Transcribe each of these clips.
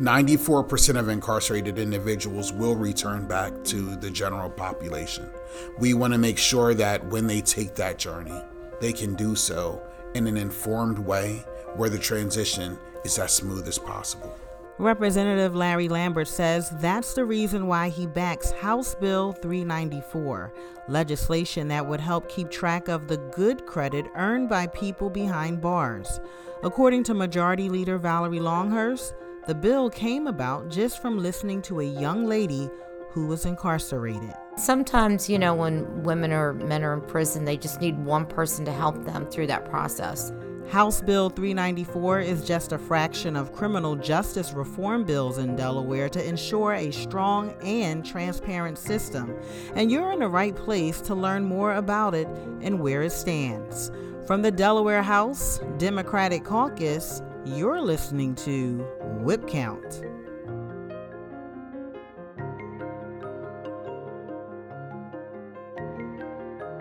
94% of incarcerated individuals will return back to the general population. We want to make sure that when they take that journey, they can do so in an informed way where the transition is as smooth as possible. Representative Larry Lambert says that's the reason why he backs House Bill 394, legislation that would help keep track of the good credit earned by people behind bars. According to Majority Leader Valerie Longhurst, the bill came about just from listening to a young lady who was incarcerated. Sometimes, you know, when women or men are in prison, they just need one person to help them through that process. House Bill 394 is just a fraction of criminal justice reform bills in Delaware to ensure a strong and transparent system. And you're in the right place to learn more about it and where it stands. From the Delaware House Democratic Caucus, you're listening to Whip Count.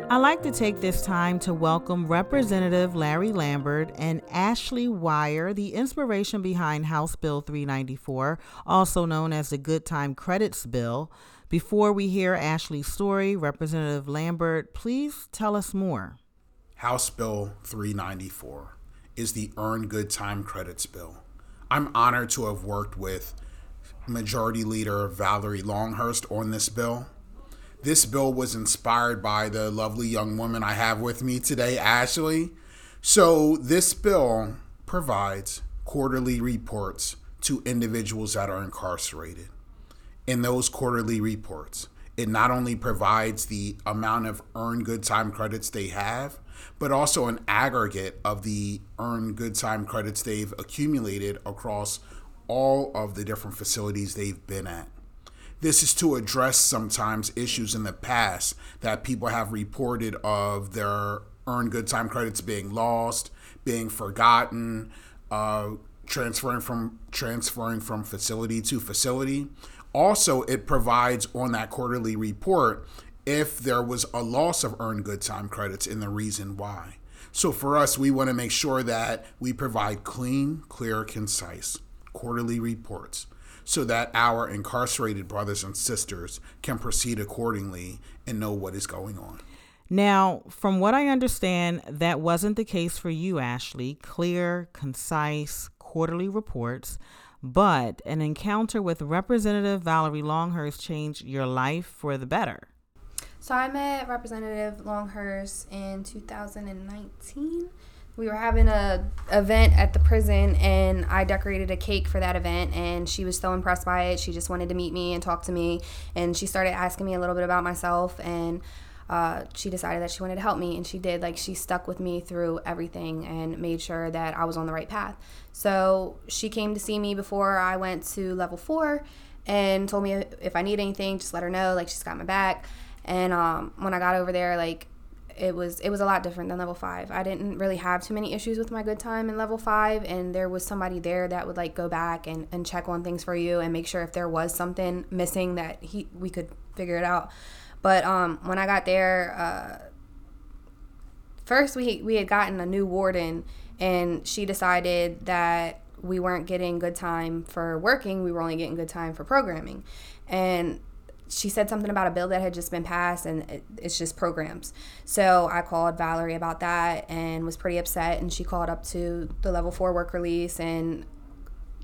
I'd like to take this time to welcome Representative Larry Lambert and Ashley Wire, the inspiration behind House Bill 394, also known as the Good Time Credits Bill. Before we hear Ashley's story, Representative Lambert, please tell us more. House Bill 394 is the Earn Good Time Credits Bill. I'm honored to have worked with Majority Leader Valerie Longhurst on this bill. This bill was inspired by the lovely young woman I have with me today, Ashley. So, this bill provides quarterly reports to individuals that are incarcerated. In those quarterly reports, it not only provides the amount of earned good time credits they have, but also an aggregate of the earned good time credits they've accumulated across all of the different facilities they've been at. This is to address sometimes issues in the past that people have reported of their earned good time credits being lost, being forgotten, uh, transferring from transferring from facility to facility. Also, it provides on that quarterly report if there was a loss of earned good time credits and the reason why. So for us, we want to make sure that we provide clean, clear, concise quarterly reports so that our incarcerated brothers and sisters can proceed accordingly and know what is going on. Now, from what I understand, that wasn't the case for you, Ashley. Clear, concise, quarterly reports. But an encounter with Representative Valerie Longhurst changed your life for the better. So I met Representative Longhurst in 2019 we were having a event at the prison and I decorated a cake for that event and she was so impressed by it. She just wanted to meet me and talk to me and she started asking me a little bit about myself and uh, she decided that she wanted to help me and she did like she stuck with me through everything and made sure that I was on the right path. So she came to see me before I went to level 4 and told me if I need anything just let her know like she's got my back. And um, when I got over there like it was it was a lot different than level five. I didn't really have too many issues with my good time in level five, and there was somebody there that would like go back and, and check on things for you and make sure if there was something missing that he we could figure it out. But um, when I got there, uh, first we we had gotten a new warden, and she decided that we weren't getting good time for working. We were only getting good time for programming, and she said something about a bill that had just been passed and it, it's just programs. So I called Valerie about that and was pretty upset. And she called up to the level four work release and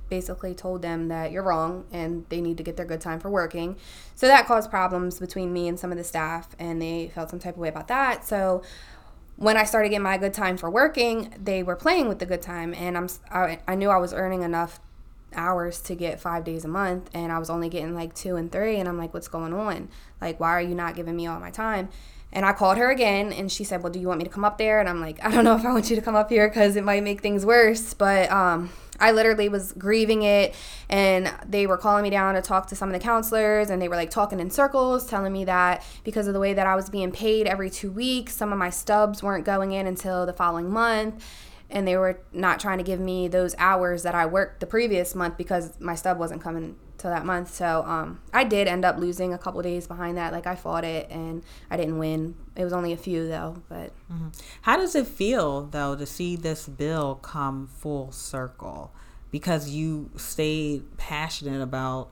basically told them that you're wrong and they need to get their good time for working. So that caused problems between me and some of the staff and they felt some type of way about that. So when I started getting my good time for working, they were playing with the good time and I'm I, I knew I was earning enough hours to get five days a month and I was only getting like two and three and I'm like, what's going on? Like, why are you not giving me all my time? And I called her again and she said, well, do you want me to come up there? And I'm like, I don't know if I want you to come up here because it might make things worse. But um, I literally was grieving it and they were calling me down to talk to some of the counselors and they were like talking in circles, telling me that because of the way that I was being paid every two weeks, some of my stubs weren't going in until the following month and they were not trying to give me those hours that I worked the previous month because my stub wasn't coming till that month. So um, I did end up losing a couple days behind that. Like I fought it and I didn't win. It was only a few though. But mm-hmm. how does it feel though to see this bill come full circle? because you stayed passionate about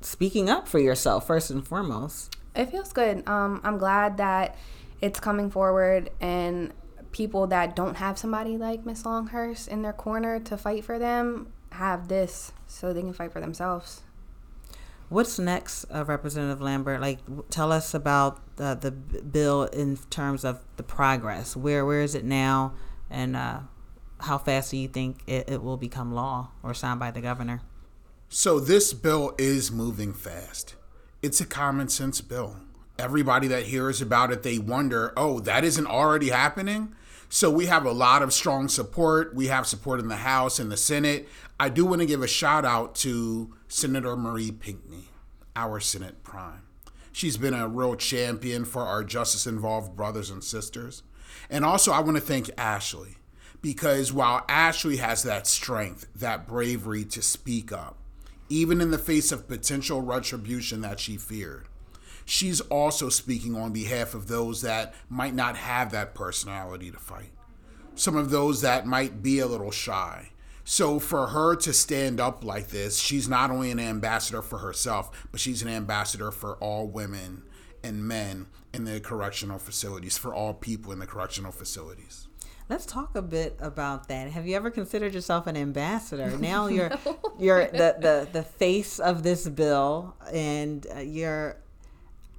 speaking up for yourself first and foremost. It feels good. Um, I'm glad that it's coming forward and people that don't have somebody like Miss Longhurst in their corner to fight for them have this so they can fight for themselves. What's next, uh, Representative Lambert? Like, tell us about uh, the bill in terms of the progress. Where where is it now, and uh, how fast do you think it, it will become law or signed by the governor? So this bill is moving fast. It's a common sense bill. Everybody that hears about it, they wonder, oh, that isn't already happening. So we have a lot of strong support. We have support in the House and the Senate. I do want to give a shout out to Senator Marie Pinkney, our Senate Prime. She's been a real champion for our justice involved brothers and sisters. And also, I want to thank Ashley because while Ashley has that strength, that bravery to speak up, even in the face of potential retribution that she feared, she's also speaking on behalf of those that might not have that personality to fight, some of those that might be a little shy. So for her to stand up like this, she's not only an ambassador for herself, but she's an ambassador for all women and men in the correctional facilities, for all people in the correctional facilities. Let's talk a bit about that. Have you ever considered yourself an ambassador? Now you're no. you're the, the the face of this bill, and uh, you're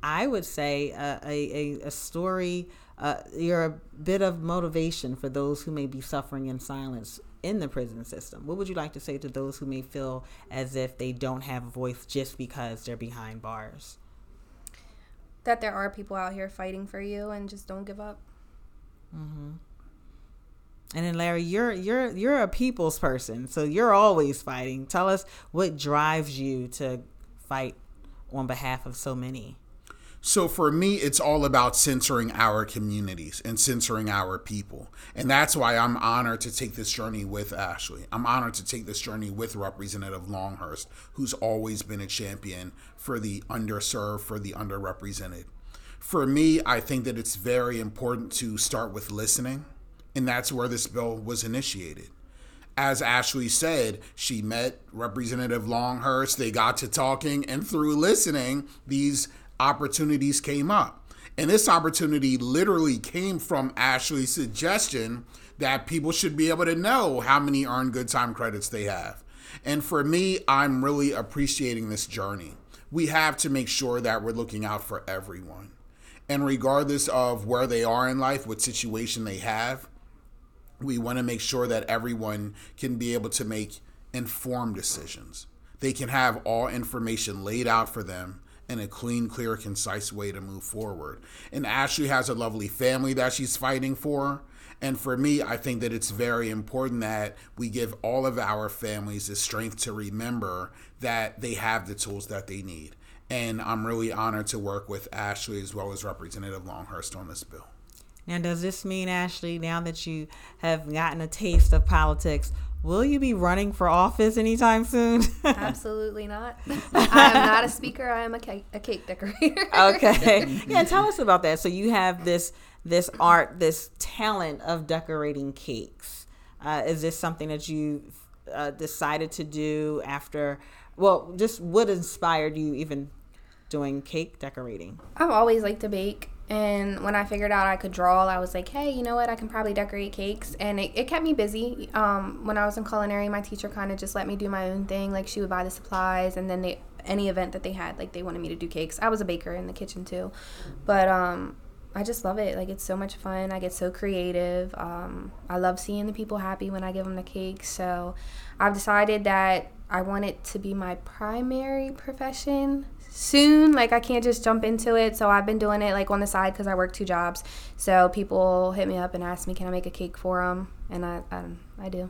I would say uh, a, a, a story. Uh, you're a bit of motivation for those who may be suffering in silence in the prison system. What would you like to say to those who may feel as if they don't have a voice just because they're behind bars? That there are people out here fighting for you, and just don't give up. Mm-hmm. And then Larry, you're you're you're a people's person, so you're always fighting. Tell us what drives you to fight on behalf of so many. So for me, it's all about censoring our communities and censoring our people. And that's why I'm honored to take this journey with Ashley. I'm honored to take this journey with Representative Longhurst, who's always been a champion for the underserved, for the underrepresented. For me, I think that it's very important to start with listening, and that's where this bill was initiated as Ashley said, she met Representative Longhurst. They got to talking, and through listening, these opportunities came up. And this opportunity literally came from Ashley's suggestion that people should be able to know how many earned good time credits they have. And for me, I'm really appreciating this journey. We have to make sure that we're looking out for everyone. And regardless of where they are in life, what situation they have, we want to make sure that everyone can be able to make informed decisions. They can have all information laid out for them in a clean, clear, concise way to move forward. And Ashley has a lovely family that she's fighting for. And for me, I think that it's very important that we give all of our families the strength to remember that they have the tools that they need. And I'm really honored to work with Ashley as well as Representative Longhurst on this bill. Now, does this mean, Ashley, now that you have gotten a taste of politics, Will you be running for office anytime soon? Absolutely not. I am not a speaker. I am a cake, a cake decorator. okay. Yeah, tell us about that. So you have this this art, this talent of decorating cakes. Uh, is this something that you uh, decided to do after? Well, just what inspired you even doing cake decorating? I've always liked to bake. And when I figured out I could draw, I was like, hey, you know what? I can probably decorate cakes. And it, it kept me busy. Um, when I was in culinary, my teacher kind of just let me do my own thing. Like, she would buy the supplies, and then they any event that they had, like, they wanted me to do cakes. I was a baker in the kitchen, too. But um, I just love it. Like, it's so much fun. I get so creative. Um, I love seeing the people happy when I give them the cake. So I've decided that I want it to be my primary profession soon. Like I can't just jump into it. So I've been doing it like on the side because I work two jobs. So people hit me up and ask me, can I make a cake for them? And I, I, I do.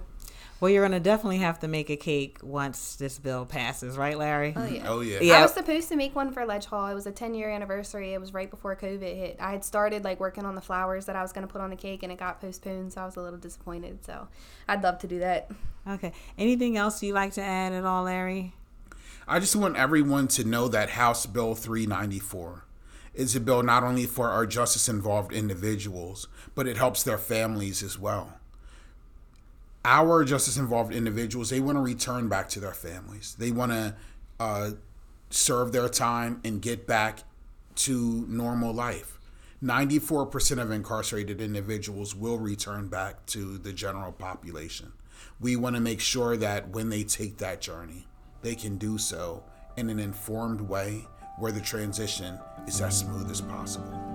Well, you're gonna definitely have to make a cake once this bill passes, right, Larry? Oh yeah. Oh yeah. I was supposed to make one for Ledge Hall. It was a 10 year anniversary. It was right before COVID hit. I had started like working on the flowers that I was gonna put on the cake, and it got postponed. So I was a little disappointed. So I'd love to do that. Okay. Anything else you like to add at all, Larry? I just want everyone to know that House Bill 394 is a bill not only for our justice involved individuals, but it helps their families as well. our justice involved individuals, they want to return back to their families. They want to uh, serve their time and get back to normal life. 94% of incarcerated individuals will return back to the general population. We want to make sure that when they take that journey, they can do so in an informed way where the transition is as smooth as possible.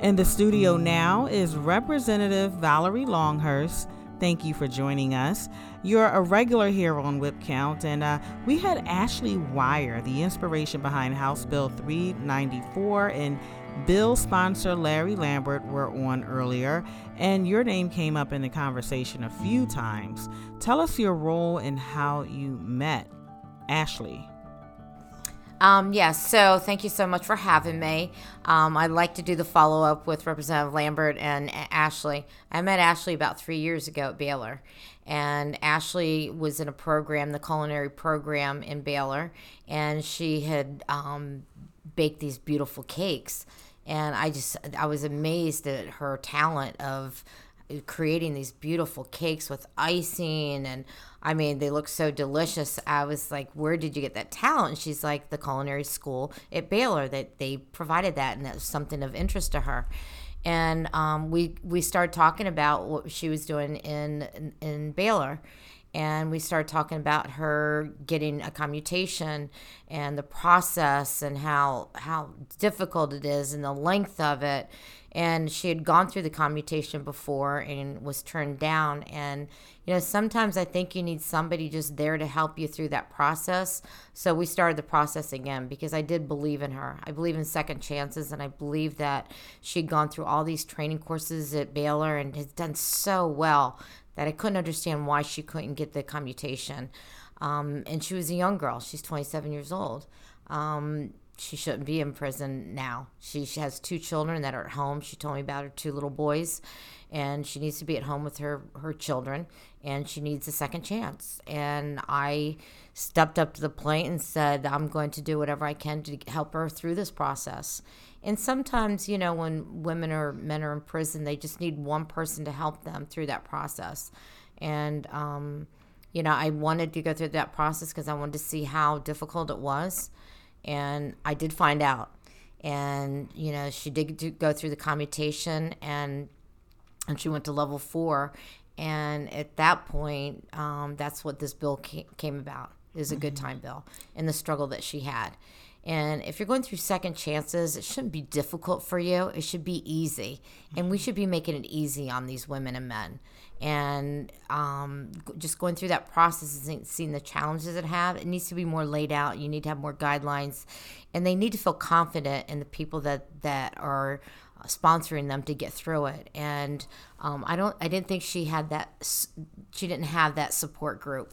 In the studio now is Representative Valerie Longhurst. Thank you for joining us. You're a regular here on Whip Count, and uh, we had Ashley Wire, the inspiration behind House Bill 394, and Bill sponsor Larry Lambert were on earlier, and your name came up in the conversation a few times. Tell us your role and how you met. Ashley. Um, yes, so thank you so much for having me. Um, I'd like to do the follow up with Representative Lambert and Ashley. I met Ashley about three years ago at Baylor, and Ashley was in a program, the culinary program in Baylor, and she had um, baked these beautiful cakes. And I just, I was amazed at her talent of creating these beautiful cakes with icing and I mean they look so delicious. I was like, "Where did you get that talent?" And she's like, "The culinary school at Baylor that they provided that and that was something of interest to her." And um, we we started talking about what she was doing in, in, in Baylor and we started talking about her getting a commutation and the process and how how difficult it is and the length of it. And she had gone through the commutation before and was turned down. And you know sometimes i think you need somebody just there to help you through that process. So we started the process again because i did believe in her. I believe in second chances and i believe that she'd gone through all these training courses at baylor and has done so well that i couldn't understand why she couldn't get the commutation um, and she was a young girl she's 27 years old um, she shouldn't be in prison now. She, she has two children that are at home. She told me about her two little boys, and she needs to be at home with her her children, and she needs a second chance. And I stepped up to the plate and said, I'm going to do whatever I can to help her through this process. And sometimes, you know, when women or men are in prison, they just need one person to help them through that process. And, um, you know, I wanted to go through that process because I wanted to see how difficult it was and I did find out. And you know, she did go through the commutation, and and she went to level four. And at that point, um, that's what this bill came about is a good mm-hmm. time bill and the struggle that she had. And if you're going through second chances, it shouldn't be difficult for you. It should be easy. And we should be making it easy on these women and men. And um, just going through that process and seeing the challenges it have it needs to be more laid out. You need to have more guidelines. And they need to feel confident in the people that that are sponsoring them to get through it. And um, i don't i didn't think she had that she didn't have that support group.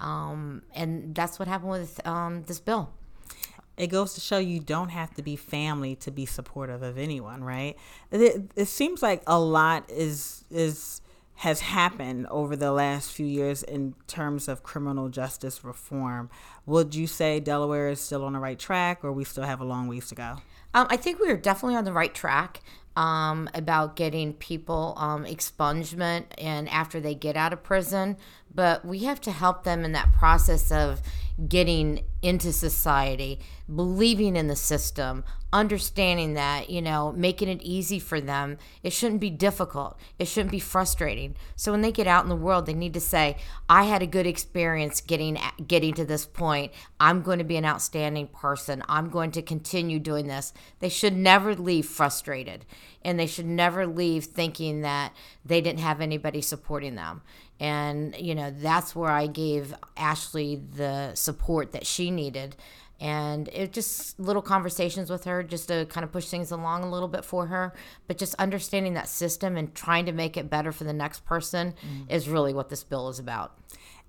Um, and that's what happened with um, this bill it goes to show you don't have to be family to be supportive of anyone right it, it seems like a lot is is has happened over the last few years in terms of criminal justice reform. Would you say Delaware is still on the right track, or we still have a long ways to go? Um, I think we are definitely on the right track um, about getting people um, expungement and after they get out of prison, but we have to help them in that process of getting into society, believing in the system, understanding that, you know, making it easy for them. It shouldn't be difficult. It shouldn't be frustrating. So when they get out in the world, they need to say, "I had a good experience getting getting to this point. I'm going to be an outstanding person. I'm going to continue doing this." They should never leave frustrated, and they should never leave thinking that they didn't have anybody supporting them and you know that's where i gave ashley the support that she needed and it just little conversations with her just to kind of push things along a little bit for her but just understanding that system and trying to make it better for the next person mm. is really what this bill is about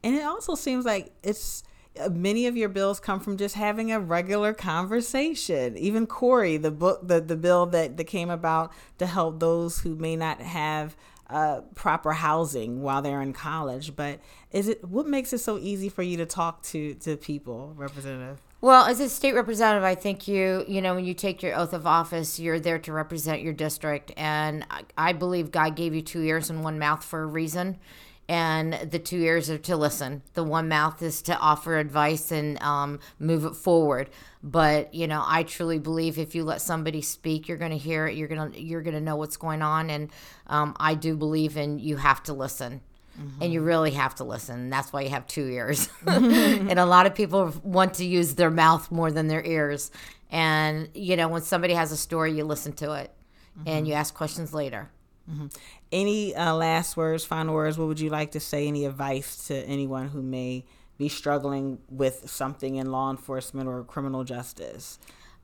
and it also seems like it's uh, many of your bills come from just having a regular conversation. Even Corey, the book, the, the bill that, that came about to help those who may not have uh, proper housing while they're in college. But is it what makes it so easy for you to talk to to people, Representative? Well, as a state representative, I think you, you know, when you take your oath of office, you're there to represent your district. And I, believe God gave you two ears and one mouth for a reason. And the two ears are to listen. The one mouth is to offer advice and um, move it forward. But you know, I truly believe if you let somebody speak, you're going to hear it. You're going to you're going to know what's going on. And um, I do believe in you have to listen. Mm-hmm. and you really have to listen. That's why you have two ears. and a lot of people want to use their mouth more than their ears. And you know, when somebody has a story, you listen to it, mm-hmm. and you ask questions later. Mm-hmm. Any uh, last words, final words? What would you like to say? Any advice to anyone who may be struggling with something in law enforcement or criminal justice?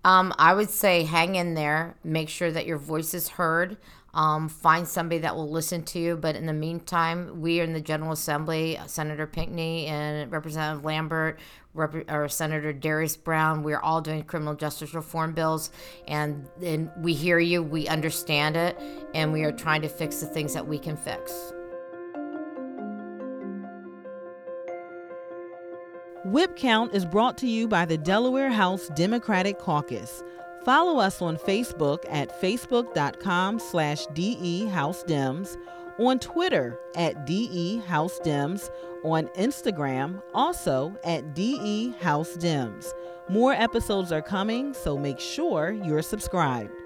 Um, I would say hang in there. Make sure that your voice is heard. Um, find somebody that will listen to you. But in the meantime, we are in the General Assembly, Senator Pinkney and Representative Lambert, Rep- or Senator Darius Brown, we're all doing criminal justice reform bills. And, and we hear you, we understand it, and we are trying to fix the things that we can fix. Whip Count is brought to you by the Delaware House Democratic Caucus. Follow us on Facebook at facebook.com slash DEHouseDems, on Twitter at DEHouseDems, on Instagram also at DEHouseDems. More episodes are coming, so make sure you're subscribed.